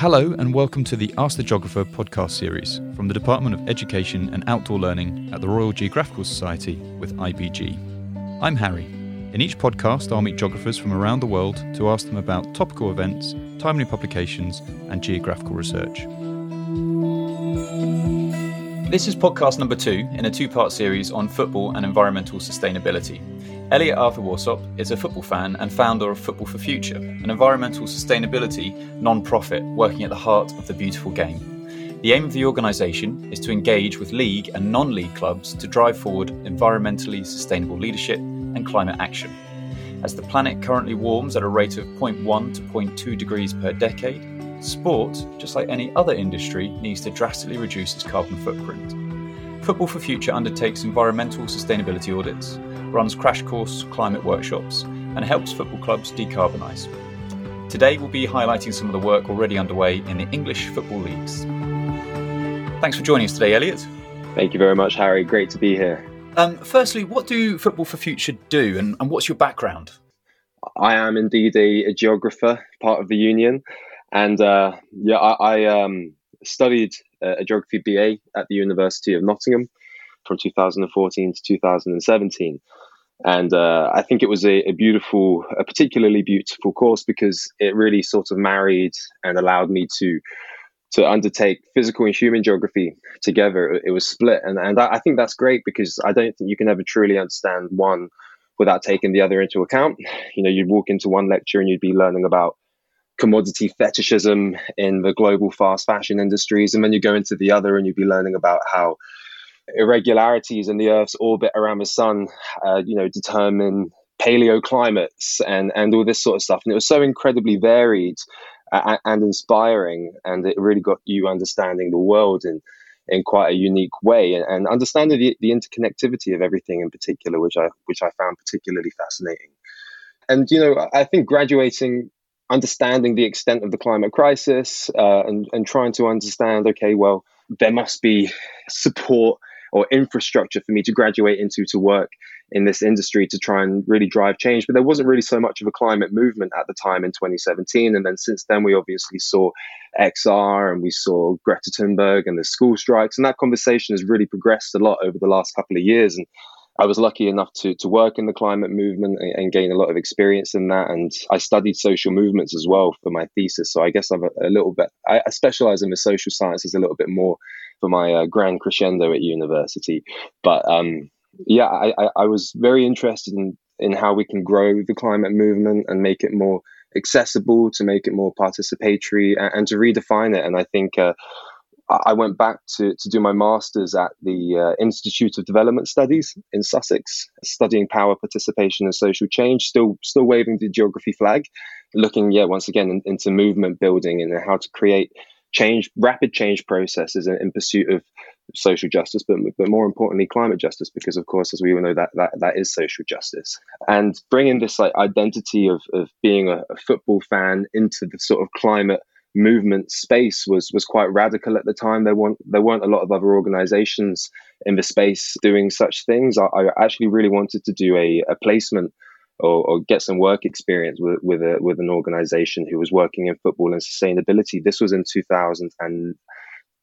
Hello, and welcome to the Ask the Geographer podcast series from the Department of Education and Outdoor Learning at the Royal Geographical Society with IBG. I'm Harry. In each podcast, I'll meet geographers from around the world to ask them about topical events, timely publications, and geographical research. This is podcast number two in a two part series on football and environmental sustainability. Elliot Arthur Warsop is a football fan and founder of Football for Future, an environmental sustainability non profit working at the heart of the beautiful game. The aim of the organisation is to engage with league and non league clubs to drive forward environmentally sustainable leadership and climate action. As the planet currently warms at a rate of 0.1 to 0.2 degrees per decade, sport, just like any other industry, needs to drastically reduce its carbon footprint. Football for Future undertakes environmental sustainability audits, runs crash course climate workshops, and helps football clubs decarbonise. Today, we'll be highlighting some of the work already underway in the English football leagues. Thanks for joining us today, Elliot. Thank you very much, Harry. Great to be here. Um, firstly, what do Football for Future do, and, and what's your background? I am indeed a, a geographer, part of the union, and uh, yeah, I, I um, studied a geography BA at the University of Nottingham from 2014 to 2017. And uh, I think it was a, a, beautiful, a particularly beautiful course because it really sort of married and allowed me to to undertake physical and human geography together. It was split, and and I think that's great because I don't think you can ever truly understand one without taking the other into account. You know, you'd walk into one lecture and you'd be learning about commodity fetishism in the global fast fashion industries, and then you go into the other and you'd be learning about how irregularities in the Earth's orbit around the sun, uh, you know, determine paleoclimates and and all this sort of stuff. And it was so incredibly varied uh, and inspiring, and it really got you understanding the world in in quite a unique way and, and understanding the, the interconnectivity of everything in particular, which I which I found particularly fascinating. And you know, I think graduating understanding the extent of the climate crisis uh, and, and trying to understand okay well there must be support or infrastructure for me to graduate into to work in this industry to try and really drive change. But there wasn't really so much of a climate movement at the time in 2017. And then since then, we obviously saw XR and we saw Greta Thunberg and the school strikes. And that conversation has really progressed a lot over the last couple of years. And I was lucky enough to, to work in the climate movement and, and gain a lot of experience in that. And I studied social movements as well for my thesis. So I guess I'm a, a little bit, I, I specialize in the social sciences a little bit more for my uh, grand crescendo at university. But um, yeah, I, I, I, was very interested in, in how we can grow the climate movement and make it more accessible, to make it more participatory, and, and to redefine it. And I think uh, I went back to, to do my master's at the uh, Institute of Development Studies in Sussex, studying power, participation, and social change. Still, still waving the geography flag, looking, yeah, once again in, into movement building and how to create change, rapid change processes in, in, pursuit of social justice, but but more importantly, climate justice, because of course, as we all know, that that, that is social justice. And bringing this like identity of of being a, a football fan into the sort of climate movement space was was quite radical at the time. There weren't there weren't a lot of other organisations in the space doing such things. I, I actually really wanted to do a, a placement or, or, get some work experience with with, a, with an organization who was working in football and sustainability. This was in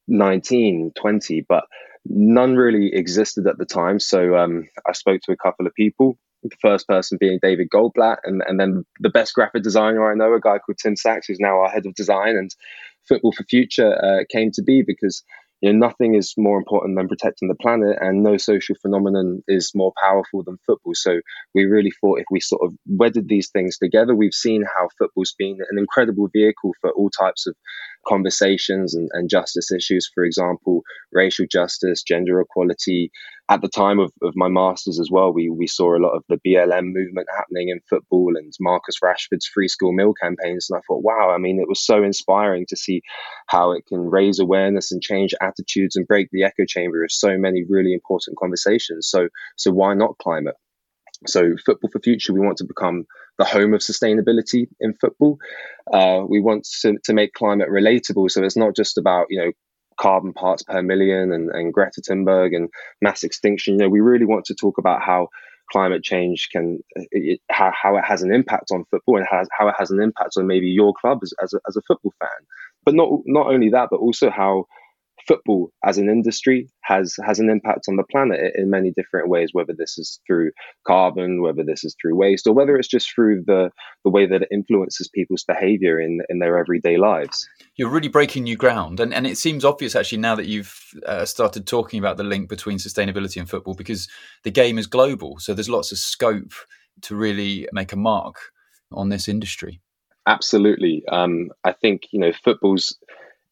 2019, 20, but none really existed at the time. So um, I spoke to a couple of people. The first person being David Goldblatt, and, and then the best graphic designer I know, a guy called Tim Sachs, who's now our head of design. And Football for Future uh, came to be because you know, nothing is more important than protecting the planet, and no social phenomenon is more powerful than football. So we really thought if we sort of wedded these things together, we've seen how football's been an incredible vehicle for all types of conversations and, and justice issues, for example, racial justice, gender equality. At the time of, of my master's as well, we, we saw a lot of the BLM movement happening in football and Marcus Rashford's free school meal campaigns. And I thought, wow, I mean, it was so inspiring to see how it can raise awareness and change attitudes and break the echo chamber of so many really important conversations. So, so why not climate? So, Football for Future, we want to become the home of sustainability in football. Uh, we want to, to make climate relatable. So, it's not just about, you know, carbon parts per million and, and Greta Thunberg and mass extinction. You know, we really want to talk about how climate change can, it, how, how it has an impact on football and has, how it has an impact on maybe your club as, as, a, as a football fan. but not not only that, but also how football as an industry has has an impact on the planet in many different ways whether this is through carbon whether this is through waste or whether it's just through the the way that it influences people's behavior in in their everyday lives. You're really breaking new ground and and it seems obvious actually now that you've uh, started talking about the link between sustainability and football because the game is global so there's lots of scope to really make a mark on this industry. Absolutely. Um, i think you know football's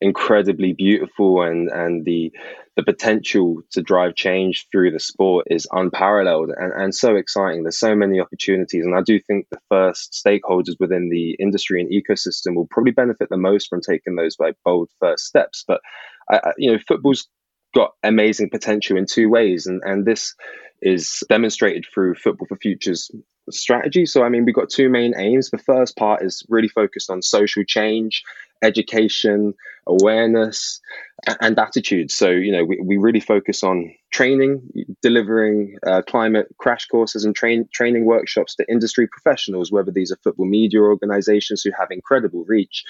incredibly beautiful and and the the potential to drive change through the sport is unparalleled and, and so exciting. There's so many opportunities. And I do think the first stakeholders within the industry and ecosystem will probably benefit the most from taking those like bold first steps. But I, you know, football's got amazing potential in two ways. And, and this is demonstrated through Football for Futures strategy. So, I mean, we've got two main aims. The first part is really focused on social change education, awareness, and attitude. So, you know, we, we really focus on training, delivering uh, climate crash courses and train, training workshops to industry professionals, whether these are football media organizations who have incredible reach,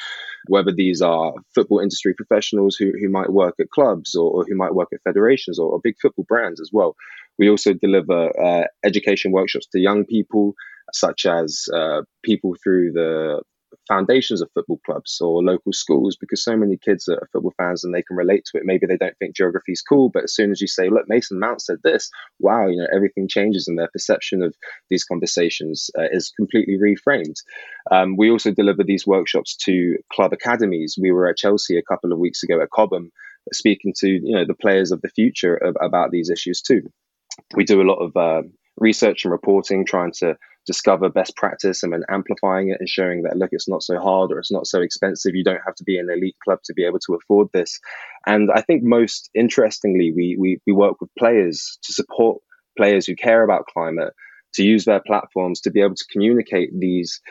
whether these are football industry professionals who, who might work at clubs or, or who might work at federations or, or, big football brands as well. We also deliver uh, education workshops to young people, such as uh, people through the foundations of football clubs or local schools because so many kids are football fans and they can relate to it. Maybe they don't think geography is cool, but as soon as you say, look, Mason Mount said this, wow, you know, everything changes and their perception of these conversations uh, is completely reframed. Um, we also deliver these workshops to club academies. We were at Chelsea a couple of weeks ago at Cobham speaking to, you know, the players of the future of, about these issues too. We do a lot of uh, research and reporting, trying to discover best practice and then amplifying it and showing that look it's not so hard or it's not so expensive. You don't have to be an elite club to be able to afford this. And i think most interestingly we we, we work with players to support players who care about climate to use their platforms to be able to communicate these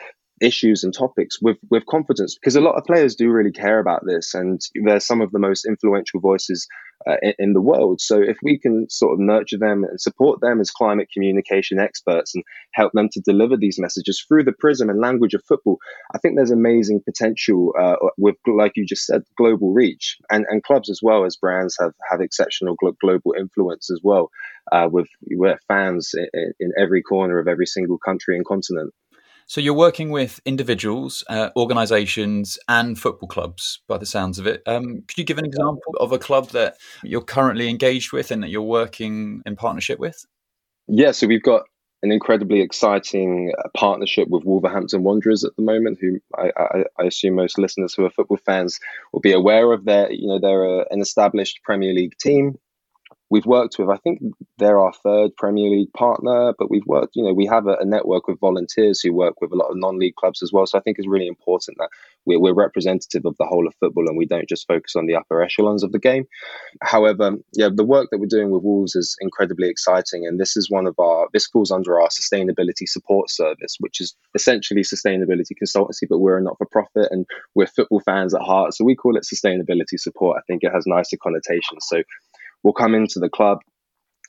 issues and topics with with confidence because a lot of players do really care about this and they're some of the most influential voices uh, in, in, the world. So if we can sort of nurture them and support them as climate communication experts and help them to deliver these messages through the prism and language of football i think there's amazing potential uh, with like you just said global reach and and clubs as well as brands have have exceptional glo- global influence as well uh, with with fans in, in every corner of every single country and continent so you're working with individuals, uh, organisations, and football clubs, by the sounds of it. Um, could you give an example of a club that you're currently engaged with and that you're working in partnership with? Yeah, so we've got an incredibly exciting uh, partnership with Wolverhampton Wanderers at the moment, who I, I, I, assume most listeners who are football fans will be aware of. Their, you know, they're a, an established Premier League team we've worked with, I think they're our third Premier League partner, but we've worked, you know, we have a, a network with volunteers who work with a lot of non league clubs as well. So I think it's really important that we're, we're, representative of the whole of football and we don't just focus on the upper echelons of the game. However, yeah, the work that we're doing with Wolves is incredibly exciting. And this is one of our, this falls under our sustainability support service, which is essentially sustainability consultancy, but we're a not for profit and we're football fans at heart. So we call it sustainability support. I think it has nicer connotations. So will come into the club.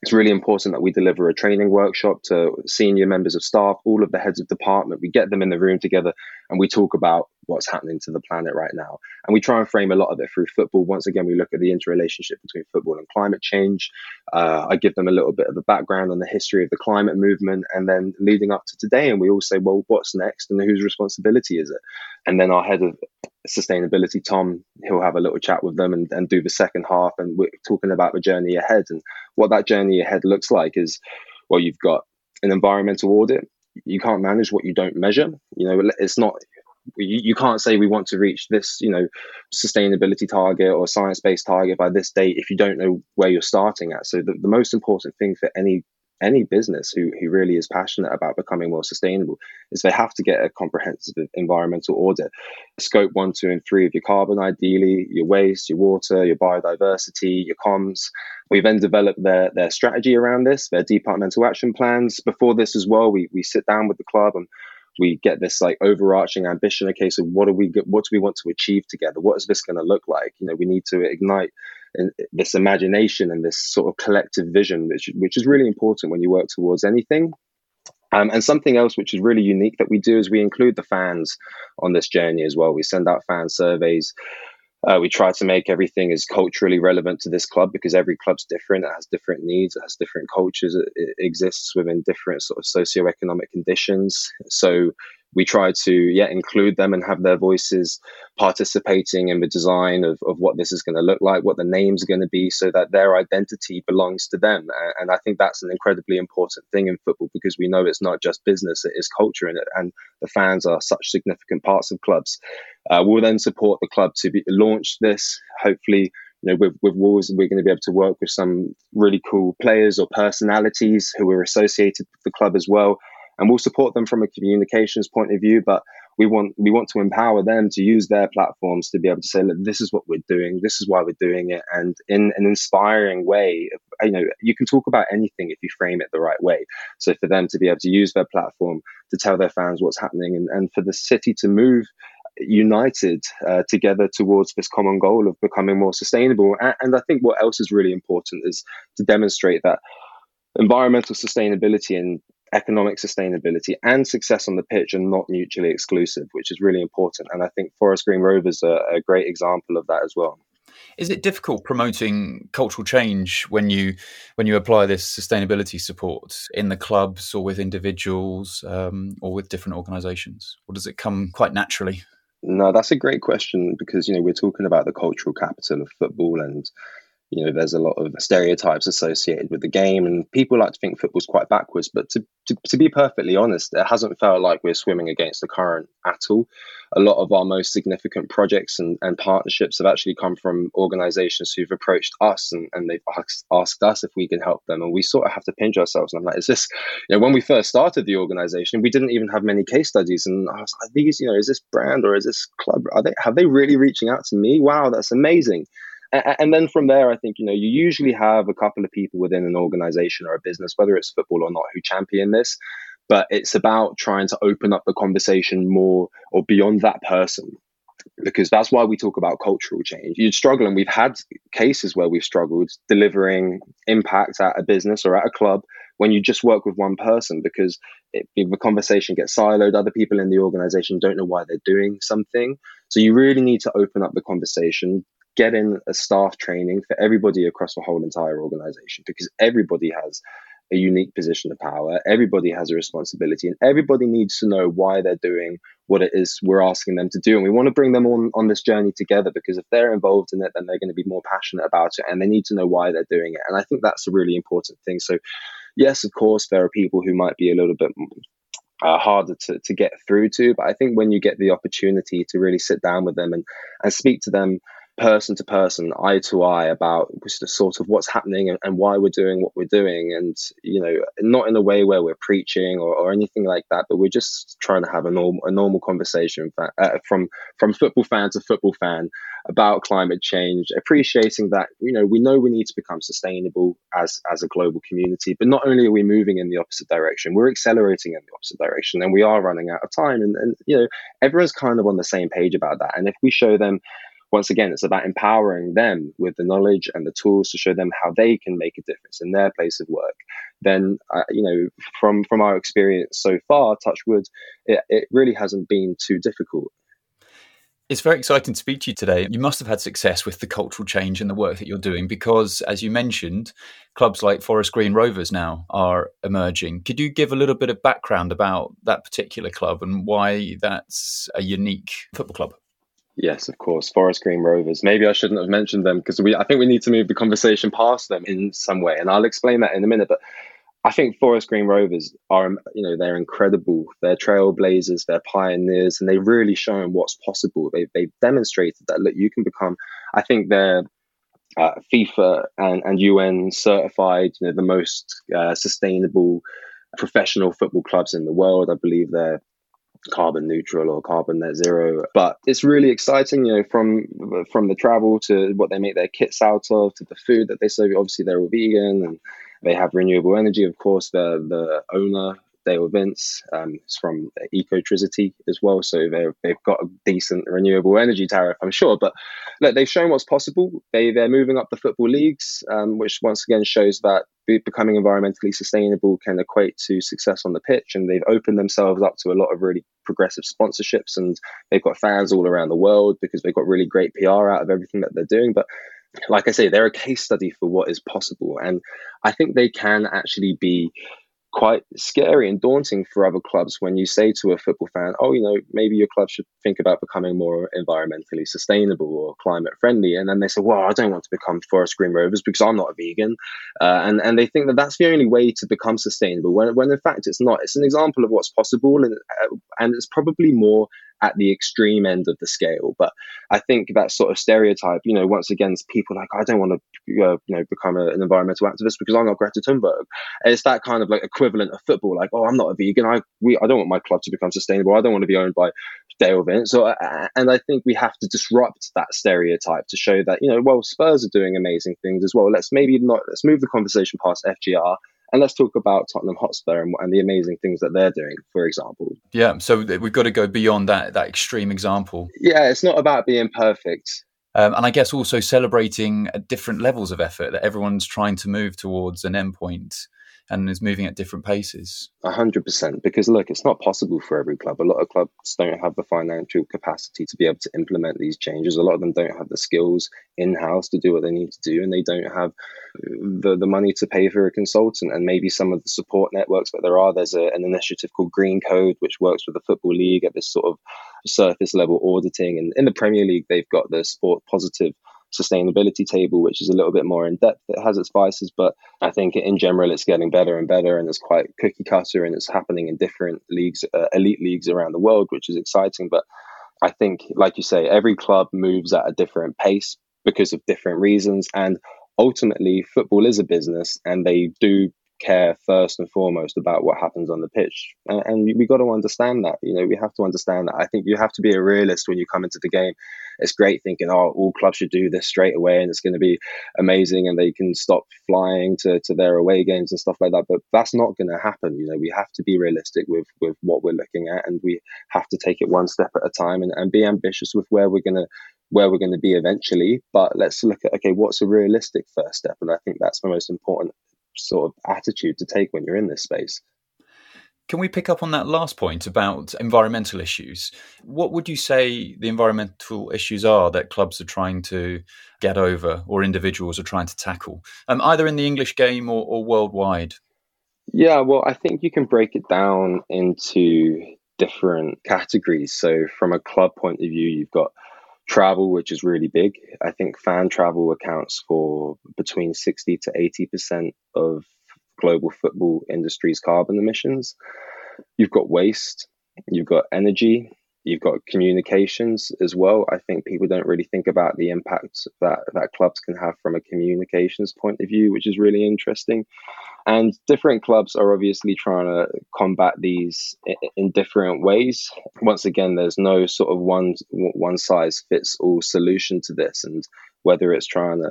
It's really important that we deliver a training workshop to senior members of staff, all of the heads of department. We get them in the room together and we talk about what's happening to the planet right now. And we try and frame a lot of it through football. Once again, we look at the interrelationship between football and climate change. Uh, I give them a little bit of a background on the history of the climate movement and then leading up to today. And we all say, well, what's next and whose responsibility is it? And then our head of sustainability, Tom, he'll have a little chat with them and, and do the second half. And we're talking about the journey ahead. And what that journey ahead looks like is, well, you've got an environmental audit. You can't manage what you don't measure. You know, it's not you, you can't say we want to reach this, you know, sustainability target or science based target by this date if you don't know where you're starting at. So the, the most important thing for any any business who, who really is passionate about becoming more sustainable is they have to get a comprehensive environmental audit. Scope one, two, and three of your carbon, ideally, your waste, your water, your biodiversity, your comms. We then develop their, their strategy around this, their departmental action plans. Before this as well, we, we sit down with the club and we get this like overarching ambition, a case of what do we what do we want to achieve together? What is this going to look like? You know, we need to ignite this imagination and this sort of collective vision, which which is really important when you work towards anything. Um, and something else which is really unique that we do is we include the fans on this journey as well. We send out fan surveys Uh, we try to make everything as culturally relevant to this club because every club's different. It has different needs. It has different cultures. It, it exists within different sort of socioeconomic conditions. So we try to yeah include them and have their voices participating in the design of, of what this is going to look like what the names are going to be so that their identity belongs to them. And i think that's an incredibly important thing in football because we know it's not just business it is culture in it and the fans are such significant parts of clubs. Uh, we'll then support the club to be, launch this. Hopefully you know, with, with Wolves, we're going to be able to work with some really cool players or personalities who are associated with the club as well and we'll support them from a communications point of view but we want we want to empower them to use their platforms to be able to say look this is what we're doing. This is why we're doing it. And in an inspiring way you know you can talk about anything if you frame it the right way. So for them to be able to use their platform to tell their fans what's happening and, and for the city to move united uh, together towards this common goal of becoming more sustainable. And, and i think what else is really important is to demonstrate that environmental sustainability and economic sustainability and success on the pitch are not mutually exclusive, which is really important. And I think Forest Green Rovers are a great example of that as well. Is it difficult promoting cultural change when you when you apply this sustainability support in the clubs or with individuals um, or with different organisations, or does it come quite naturally? No, that's a great question because you know we're talking about the cultural capital of football and you know there's a lot of stereotypes associated with the game and people like to think football's quite backwards but to, to, to, be perfectly honest it hasn't felt like we're swimming against the current at all. A lot of our most significant projects and, and partnerships have actually come from organizations who've approached us and, and they've asked, asked us if we can help them and we sort of have to pinch ourselves and i'm like is this you know when we first started the organization we didn't even have many case studies and i was like these you know is this brand or is this club are they have they really reaching out to me? Wow that's amazing and then from there, I think, you know, you usually have a couple of people within an organization or a business, whether it's football or not, who champion this. But it's about trying to open up the conversation more or beyond that person because that's why we talk about cultural change. You'd struggle, and we've had cases where we've struggled delivering impact at a business or at a club when you just work with one person because it, the conversation gets siloed. Other people in the organization don't know why they're doing something. So you really need to open up the conversation, get in a staff training for everybody across the whole entire organization because everybody has a unique position of power. Everybody has a responsibility, and everybody needs to know why they're doing what it is we're asking them to do. And we want to bring them on on this journey together because if they're involved in it, then they're going to be more passionate about it, and they need to know why they're doing it. And I think that's a really important thing. So, yes, of course, there are people who might be a little bit uh, harder to, to get through to. But I think when you get the opportunity to really sit down with them and, and speak to them person to person, eye to eye about the sort of what's happening and, and, why we're doing what we're doing. And, you know, not in a way where we're preaching or, or anything like that, but we're just trying to have a normal, a normal conversation uh, from, from football fan to football fan about climate change, appreciating that, you know, we know we need to become sustainable as, as a global community, but not only are we moving in the opposite direction, we're accelerating in the opposite direction and we are running out of time. And, and you know, everyone's kind of on the same page about that. And if we show them once again, it's about empowering them with the knowledge and the tools to show them how they can make a difference in their place of work. Then, uh, you know, from from our experience so far, Touchwood, it, it really hasn't been too difficult. It's very exciting to speak to you today. You must have had success with the cultural change and the work that you're doing because, as you mentioned, clubs like Forest Green Rovers now are emerging. Could you give a little bit of background about that particular club and why that's a unique football club? Yes, of course. Forest Green Rovers. Maybe I shouldn't have mentioned them because we I think we need to move the conversation past them in some way. And I'll explain that in a minute. But I think Forest Green Rovers are, you know, they're incredible. They're trailblazers, they're pioneers, and they've really shown what's possible. They, they've demonstrated that, look, you can become, I think they're uh, FIFA and, and UN certified, you know, the most uh, sustainable professional football clubs in the world. I believe they're carbon neutral or carbon net zero. But it's really exciting, you know, from from the travel to what they make their kits out of to the food that they serve. Obviously, they're all vegan and they have renewable energy. Of course, the the owner Dale Vince. Um, it's from Ecotricity as well, so they've got a decent renewable energy tariff, I'm sure. But look, they've shown what's possible. They they're moving up the football leagues, um, which once again shows that becoming environmentally sustainable can equate to success on the pitch, and they've opened themselves up to a lot of really progressive sponsorships, and they've got fans all around the world because they've got really great PR out of everything that they're doing. But like I say, they're a case study for what is possible. And I think they can actually be quite scary and daunting for other clubs when you say to a football fan, oh, you know, maybe your club should think about becoming more environmentally sustainable or climate friendly. And then they say, well, I don't want to become Forest Green Rovers because I'm not a vegan. Uh, and, and they think that that's the only way to become sustainable when, when in fact it's not. It's an example of what's possible and, uh, and it's probably more at the extreme end of the scale. But I think that sort of stereotype, you know, once again, people like, I don't want to, uh, you know, become a, an environmental activist because I'm not Greta Thunberg. It's that kind of like equivalent of football, like, oh, I'm not a vegan. I we I don't want my club to become sustainable. I don't want to be owned by Dale Vince. So, and I think we have to disrupt that stereotype to show that, you know, well, Spurs are doing amazing things as well. Let's maybe not let's move the conversation past FGR and let's talk about Tottenham Hotspur and, and, the amazing things that they're doing, for example. Yeah, so we've got to go beyond that that extreme example. Yeah, it's not about being perfect. Um, and I guess also celebrating different levels of effort that everyone's trying to move towards an endpoint and is moving at different paces. A hundred percent. Because look, it's not possible for every club. A lot of clubs don't have the financial capacity to be able to implement these changes. A lot of them don't have the skills in house to do what they need to do, and they don't have the the money to pay for a consultant. And maybe some of the support networks that there are. There's a, an initiative called Green Code, which works with the football league at this sort of surface level auditing. And in the Premier League, they've got the Sport Positive sustainability table, which is a little bit more in depth. It has its vices, but I think in general it's getting better and better, and it's quite cookie cutter, and it's happening in different leagues, uh, elite leagues around the world, which is exciting. But I think, like you say, every club moves at a different pace because of different reasons, and ultimately, football is a business, and they do care first and foremost about what happens on the pitch. And, and we, got to understand that. You know, we have to understand that. I think you have to be a realist when you come into the game. It's great thinking, oh, all clubs should do this straight away and it's going to be amazing and they can stop flying to, to their away games and stuff like that. But that's not going to happen. You know, we have to be realistic with, with what we're looking at and we have to take it one step at a time and, and be ambitious with where we're going to where we're going to be eventually but let's look at okay what's a realistic first step and i think that's the most important sort of attitude to take when you're in this space. Can we pick up on that last point about environmental issues? What would you say the environmental issues are that clubs are trying to get over or individuals are trying to tackle, um, either in the English game or, or worldwide? Yeah, well, I think you can break it down into different categories. So, from a club point of view, you've got travel, which is really big. I think fan travel accounts for between 60 to 80% of global football industry's carbon emissions. You've got waste, you've got energy, you've got communications as well. I think people don't really think about the impact that, that clubs can have from a communications point of view, which is really interesting. And different clubs are obviously trying to combat these in different ways. Once again, there's no sort of one one size fits all solution to this, and whether it's trying to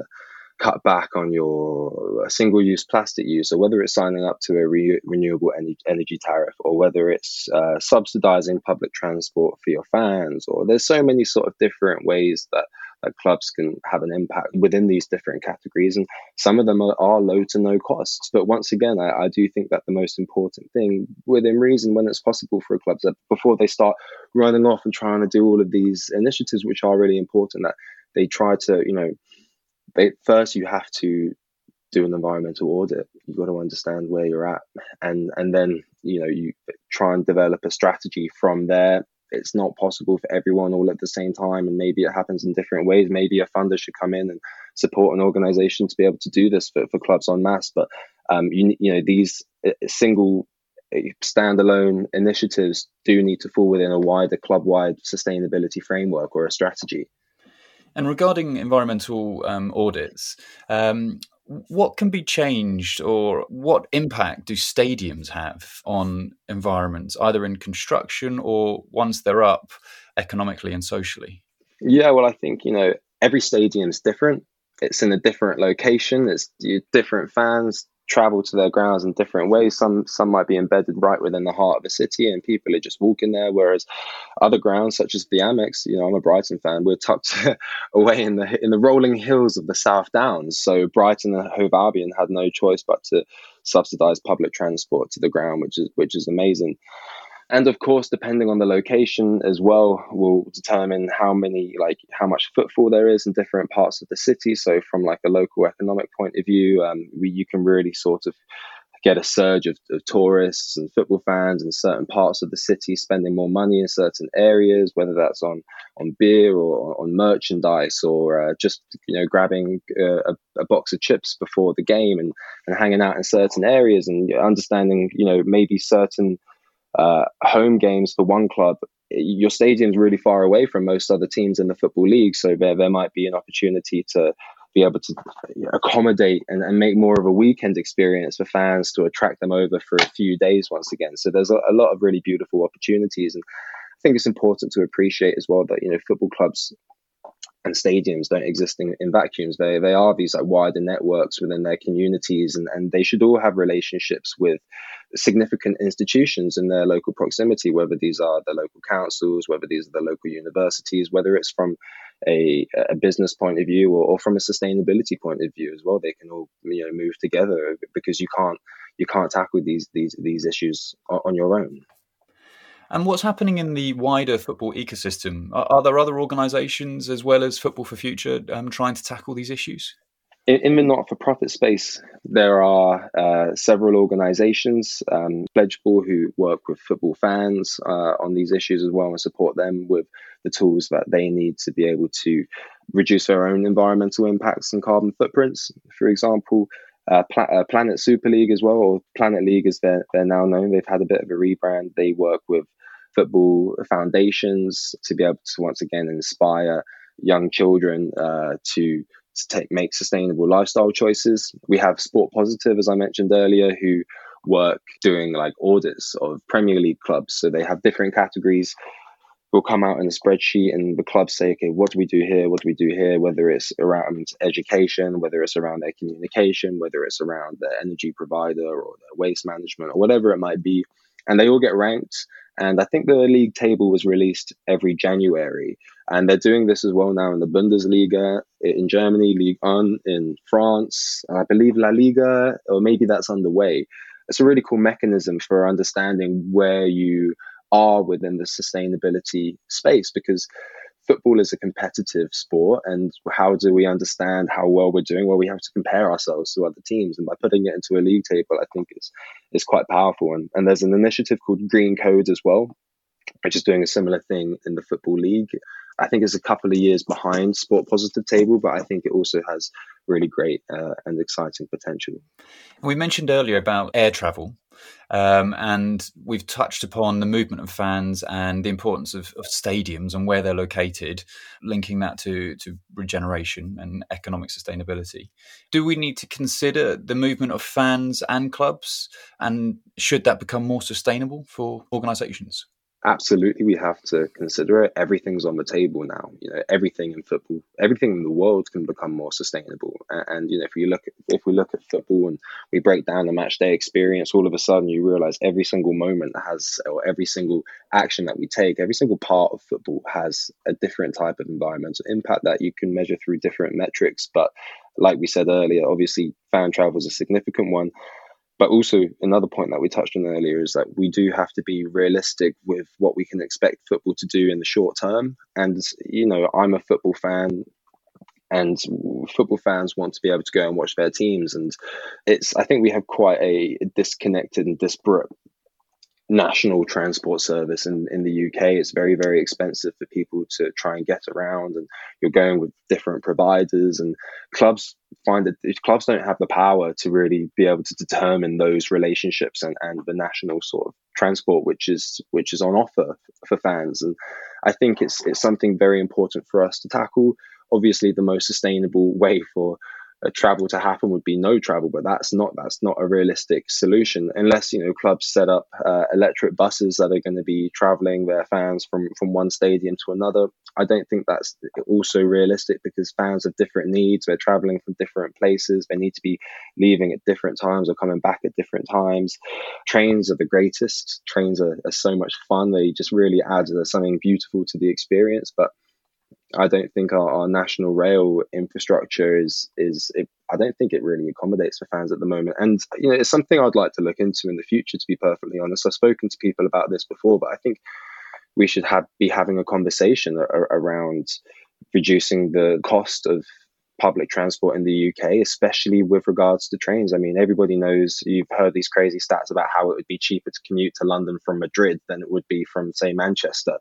cut back on your single use plastic use, or whether it's signing up to a re- renewable energy, energy tariff, or whether it's uh, subsidizing public transport for your fans, or there's so many sort of different ways that that clubs can have an impact within these different categories. And some of them are, are low to no costs. But once again, I, I, do think that the most important thing within reason when it's possible for a club that before they start running off and trying to do all of these initiatives, which are really important, that they try to, you know, first you have to do an environmental audit. You've got to understand where you're at, and and then you know you try and develop a strategy from there. It's not possible for everyone all at the same time and maybe it happens in different ways. Maybe a funder should come in and support an organization to be able to do this for, for clubs en masse. But um, you, you know these uh, single uh, standalone initiatives do need to fall within a wider club-wide sustainability framework or a strategy and regarding environmental um, audits um, what can be changed or what impact do stadiums have on environments either in construction or once they're up economically and socially? Yeah well i think you know every stadium's different. It's in a different location. It's different fans travel to their grounds in different ways. Some some might be embedded right within the heart of a city, and people are just walking there. Whereas other grounds, such as the Amex, you know, I'm a Brighton fan. We're tucked away in the in the rolling hills of the South Downs. So Brighton and Hove Albion had no choice but to subsidise public transport to the ground, which is which is amazing. And of course, depending on the location as well, will determine how many, like how much footfall there is in different parts of the city. So, from like a local economic point of view, um, we, you can really sort of get a surge of, of, tourists and football fans in certain parts of the city spending more money in certain areas, whether that's on on beer or on merchandise or uh, just you know grabbing uh, a, a, box of chips before the game and, and hanging out in certain areas and understanding you know maybe certain uh, home games for one club, your stadium's really far away from most other teams in the football league. So there, there might be an opportunity to be able to accommodate and, and make more of a weekend experience for fans to attract them over for a few days once again. So there's a, a lot of really beautiful opportunities. And I think it's important to appreciate as well that, you know, football clubs and stadiums don't exist in, in, vacuums. They they are these like wider networks within their communities, and, and they should all have relationships with significant institutions in their local proximity, whether these are the local councils, whether these are the local universities, whether it's from a, a business point of view or, or from a sustainability point of view as well. They can all you know move together because you can't you can't tackle these these these issues on, on your own. And what's happening in the wider football ecosystem? Are, are there other organisations as well as Football for Future um, trying to tackle these issues? In, in the not for profit space, there are uh, several organisations, um, Pledgeball, who work with football fans uh, on these issues as well and support them with the tools that they need to be able to reduce their own environmental impacts and carbon footprints. For example, uh, uh, Planet Super League as well, or Planet League as they're, they're now known. They've had a bit of a rebrand. They work with football foundations to be able to once again inspire young children uh, to, to take, make sustainable lifestyle choices. We have Sport Positive, as I mentioned earlier, who work doing like audits of Premier League clubs. So they have different categories will come out in a spreadsheet and the clubs say, okay, what do we do here? What do we do here? Whether it's around education, whether it's around their communication, whether it's around their energy provider or the waste management or whatever it might be. And they all get ranked. And I think the league table was released every January. And they're doing this as well now in the Bundesliga, in Germany, Ligue 1, in France, and I believe La Liga, or maybe that's underway. It's a really cool mechanism for understanding where you are within the sustainability space because football is a competitive sport and how do we understand how well we're doing? Well we have to compare ourselves to other teams and by putting it into a league table i think is is quite powerful. And, and there's an initiative called green codes as well which is doing a similar thing in the football league. I think it's a couple of years behind sport positive table but i think it also has really great uh, and exciting potential. We mentioned earlier about air travel um, and we've touched upon the movement of fans and the importance of, of, stadiums and where they're located, linking that to, to regeneration and economic sustainability. Do we need to consider the movement of fans and clubs? And should that become more sustainable for organisations? Absolutely we have to consider it. Everything's on the table now you know everything in football everything in the world can become more sustainable. And, and, you know if you look at if we look at football and we break down the match day experience all of a sudden you realize every single moment has or every single action that we take every single part of football has a different type of environmental impact that you can measure through different metrics. But like we said earlier obviously fan travel is a significant one but also, another point that we touched on earlier is that we do have to be realistic with what we can expect football to do in the short term. And, you know, I'm a football fan and football fans want to be able to go and watch their teams. And it's, I think we have quite a disconnected and disparate national transport service in, in the UK. It's very, very expensive for people to try and get around, and you're going with different providers. And clubs find that clubs don't have the power to really be able to determine those relationships and, and the national sort of transport which is which is on offer for fans. And I think it's it's something very important for us to tackle. Obviously, the most sustainable way for travel to happen would be no travel, but that's not that's not a realistic solution unless you know clubs set up uh, electric buses that are going to be traveling their fans from from one stadium to another. I don't think that's also realistic because fans have different needs. They're traveling from different places. They need to be leaving at different times or coming back at different times. Trains are the greatest. Trains are, are so much fun. They just really add something beautiful to the experience, but I don't think our, our national rail infrastructure is is it, I don't think it really accommodates for fans at the moment. And you know, it's something I'd like to look into in the future. To be perfectly honest, I've spoken to people about this before, but I think we should have be having a conversation around reducing the cost of public transport in the UK, especially with regards to trains. I mean, everybody knows you've heard these crazy stats about how it would be cheaper to commute to London from Madrid than it would be from, say, Manchester.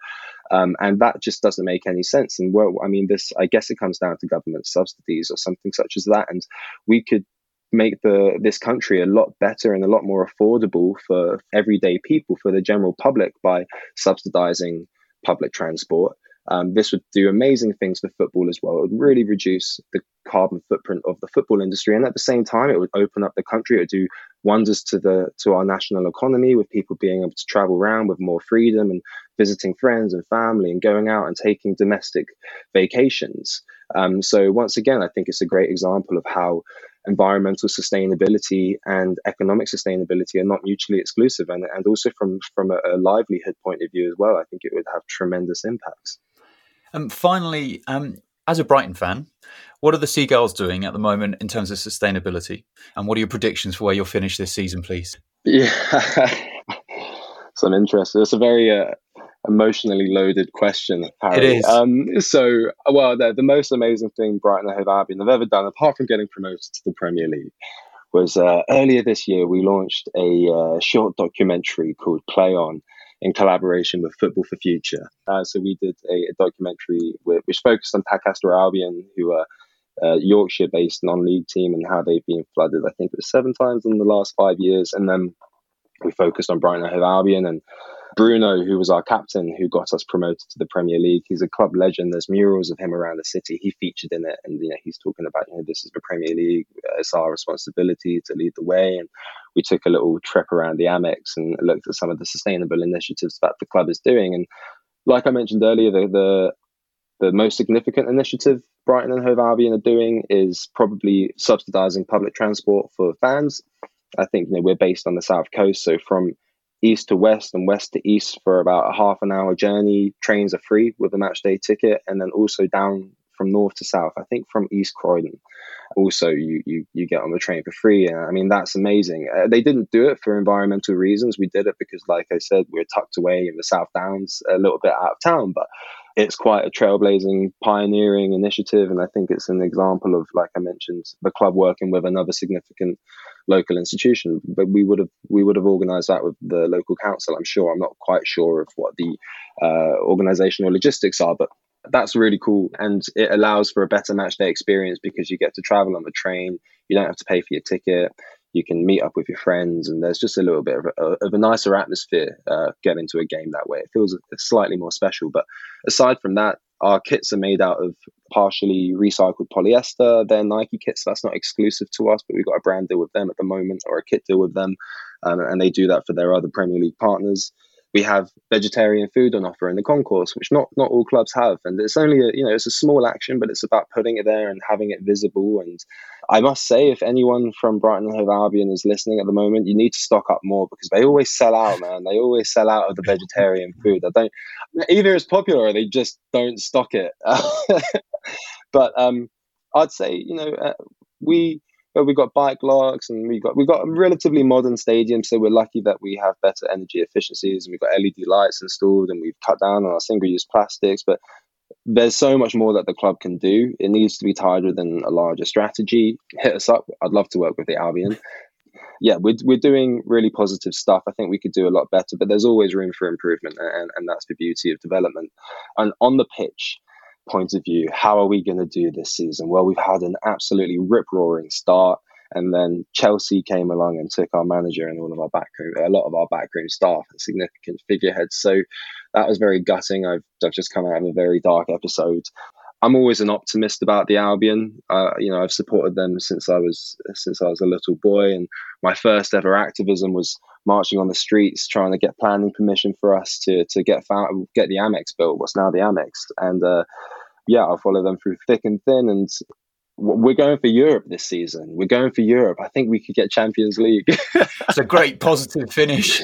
Um, and that just doesn't make any sense. And well, I mean, this, I guess it comes down to government subsidies or something such as that. And we could make the this country a lot better and a lot more affordable for everyday people for the general public by subsidizing public transport um, this would do amazing things for football as well. It would really reduce the carbon footprint of the football industry, and at the same time, it would open up the country. It would do wonders to the to our national economy, with people being able to travel around with more freedom and visiting friends and family, and going out and taking domestic vacations. Um, so once again, I think it's a great example of how environmental sustainability and economic sustainability are not mutually exclusive and, and also from from a, a livelihood point of view as well i think it would have tremendous impacts um, finally, um, as a Brighton fan, what are the Seagulls doing at the moment in terms of sustainability? And what are your predictions for where you'll finish this season, please? Yeah, some interest. It's a very uh, emotionally loaded question. It is. Um, so, well, the, the, most amazing thing Brighton and Hove Albion have ever done, apart from getting promoted to the Premier League, was uh, earlier this year we launched a uh, short documentary called Play On in collaboration with Football for Future. Uh, so we did a, a documentary with, which focused on Tadcaster Albion, who are uh, Yorkshire-based non-league team, and how they've been flooded. I think it was seven times in the last five years, and then we focused on Brighton Hove Albion and Bruno, who was our captain, who got us promoted to the Premier League. He's a club legend. There's murals of him around the city. He featured in it, and you know he's talking about you know this is the Premier League. Uh, it's our responsibility to lead the way. And we took a little trip around the Amex and looked at some of the sustainable initiatives that the club is doing. And like I mentioned earlier, the the, the most significant initiative Brighton and Hove Albion are doing is probably subsidising public transport for fans. I think you know we're based on the south coast, so from east to west and west to east for about a half an hour journey. Trains are free with a match day ticket, and then also down from north to south. I think from East Croydon, also you you you get on the train for free. And I mean that's amazing. Uh, they didn't do it for environmental reasons. We did it because, like I said, we're tucked away in the South Downs, a little bit out of town, but it's quite a trailblazing, pioneering initiative, and I think it's an example of, like I mentioned, the club working with another significant local institution. But we would have we would have organised that with the local council. I'm sure. I'm not quite sure of what the uh, organisational logistics are, but that's really cool, and it allows for a better match day experience because you get to travel on the train. You don't have to pay for your ticket you can meet up with your friends, and there's just a little bit of a, of a nicer atmosphere uh, getting to a game that way. It feels slightly more special. But aside from that, our kits are made out of partially recycled polyester. They're Nike kits. So that's not exclusive to us, but we've got a brand deal with them at the moment, or a kit deal with them, um, and they do that for their other Premier League partners we have vegetarian food on offer in the concourse, which not not all clubs have, and it's only a, you know it's a small action, but it's about putting it there and having it visible. And I must say, if anyone from Brighton and Hove Albion is listening at the moment, you need to stock up more because they always sell out, man. They always sell out of the vegetarian food. I don't either it's popular or they just don't stock it. but um, I'd say you know uh, we but we've got bike locks and we've got we've got a relatively modern stadium, so we're lucky that we have better energy efficiencies and we've got LED lights installed and we've cut down on our single-use plastics. But there's so much more that the club can do. It needs to be tied within a larger strategy. Hit us up. I'd love to work with the Albion. Yeah, we're, we're doing really positive stuff. I think we could do a lot better, but there's always room for improvement, and, and that's the beauty of development. And on the pitch, point of view, how are we going to do this season? Well, we've had an absolutely rip roaring start. And then Chelsea came along and took our manager and all of our backroom, a lot of our backroom staff and significant figureheads. So that was very gutting. I've, I've just come out of a very dark episode. I'm always an optimist about the Albion. Uh, you know, I've supported them since I was since I was a little boy, and my first ever activism was marching on the streets trying to get planning permission for us to to get found, get the Amex built. What's now the Amex, and uh, yeah, I'll follow them through thick and thin. And we're going for Europe this season. We're going for Europe. I think we could get Champions League. it's a great positive finish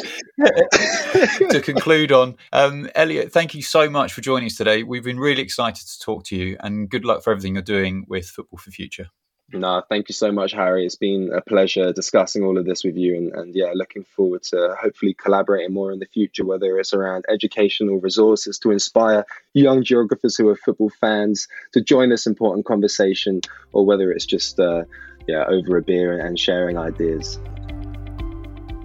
to conclude on. Um, Elliot, thank you so much for joining us today. We've been really excited to talk to you, and good luck for everything you're doing with Football for Future. No, thank you so much, Harry. It's been a pleasure discussing all of this with you, and, and yeah, looking forward to hopefully collaborating more in the future, whether it's around educational resources to inspire young geographers who are football fans to join this important conversation, or whether it's just uh, yeah over a beer and sharing ideas.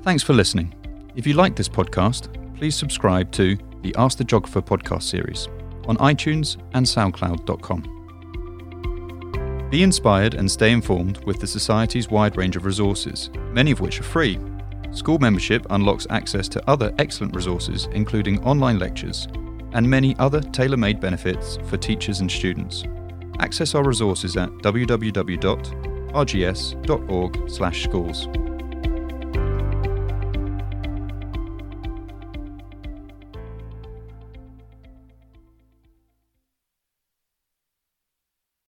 Thanks for listening. If you like this podcast, please subscribe to the Ask the Geographer podcast series on iTunes and SoundCloud.com. Be inspired and stay informed with the Society's wide range of resources, many of which are free. School membership unlocks access to other excellent resources, including online lectures and many other tailor made benefits for teachers and students. Access our resources at www.rgs.org/schools.